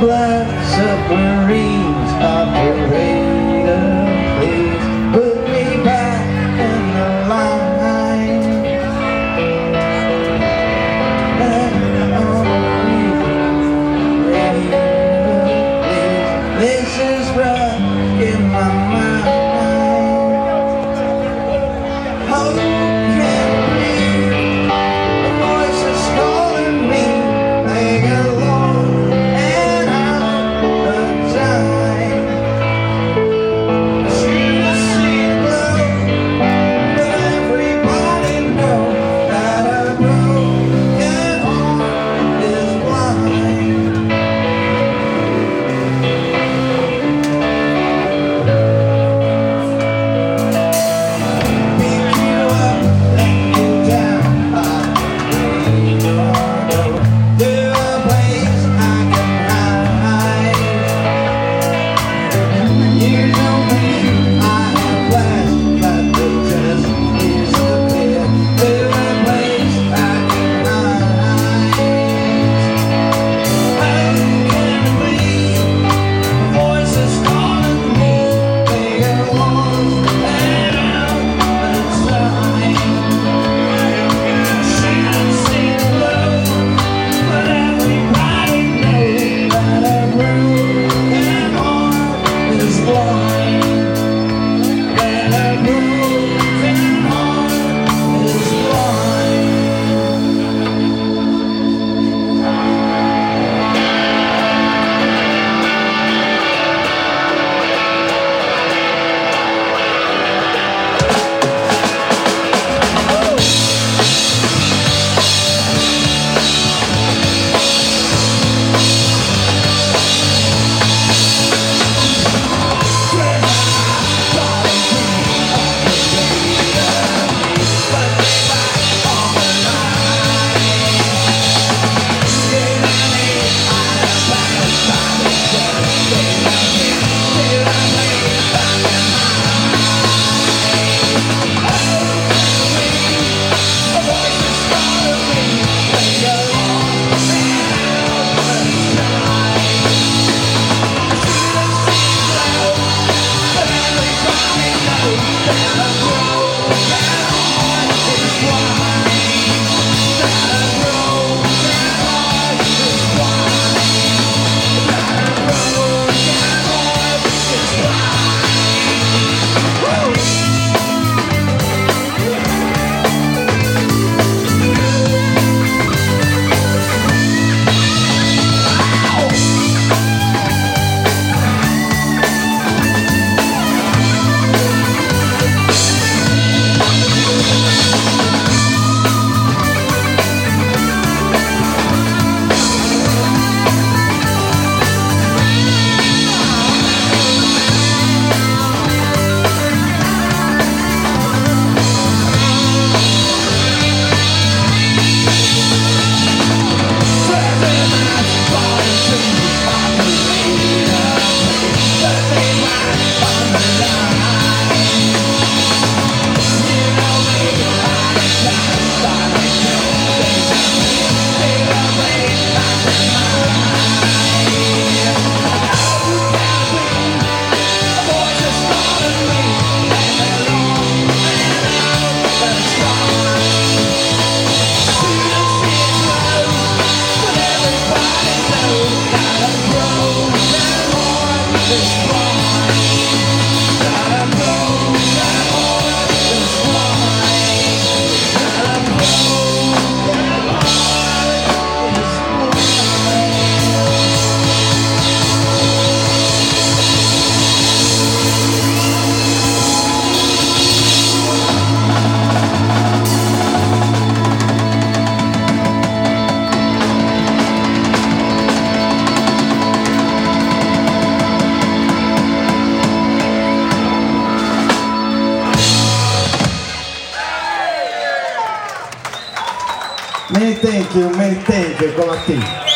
black. Many thank you, many thank you, Collective.